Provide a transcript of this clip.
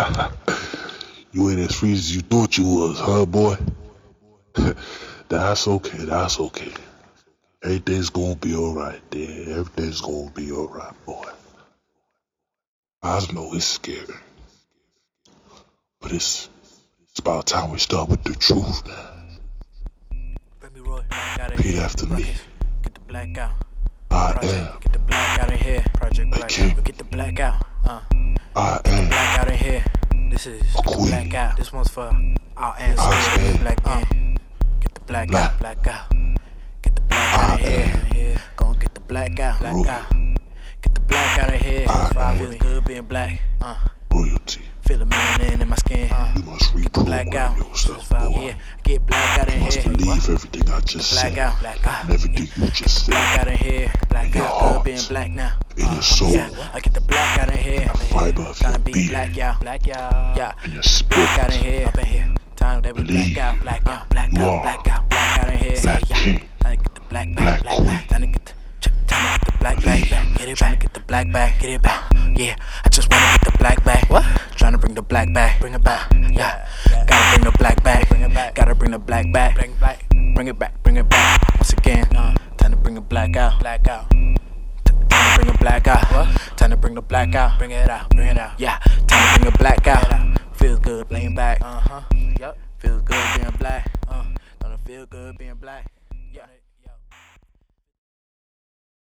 you ain't as free as you thought you was, huh, boy? that's okay. That's okay. Everything's gonna be alright, there. Everything's gonna be alright, boy. I know it's scary, but it's it's about time we start with the truth, man. Repeat after me. Get the black out. I am. Get the black out of here. Project Black This is get queen. black out. This one's for our ancestors. Black men. Get the black Black. out. Black out. Get the black out of here. here. Gon' get the black out. Black Royal. out. Get the black out of here. I Five feeling good being black. Uh, Royalty. feel a melanin in my skin. Uh. You must Black reprogram out. yourself, boy. yeah. Get black out of You must here. believe everything I just Black said. out. Black out. And everything you just Black said. out of here. Black out. Good being black now. In your soul. Yeah, I get the black out here. fiber of your be being. black, y'all. Black, y'all. Yeah. In your Black out of spirit. here. Up in here. Time that we Believe. black out. Black out. Black You out. are Black out. Black out of here. Black yeah. king. Tryna get the black Black back. Black queen. back. Tryna get the. Tryna get the black back. Get it back. Get the black back. Get it back. Yeah. I just wanna get the black back. What? Tryna bring the black back. Bring it back. Yeah. Gotta bring the black back. Bring it back. Gotta bring the black back. Bring it back. Bring it back. Bring it back. Once again. Uh. Time to bring the black out. Black out. Time to bring the black out. What? Time to bring the black out, bring it out, bring it out. Yeah, time to bring the black out. Feels good, playing back. Uh huh. Yep. Feels good being black. Uh, don't feel good being black. Yeah.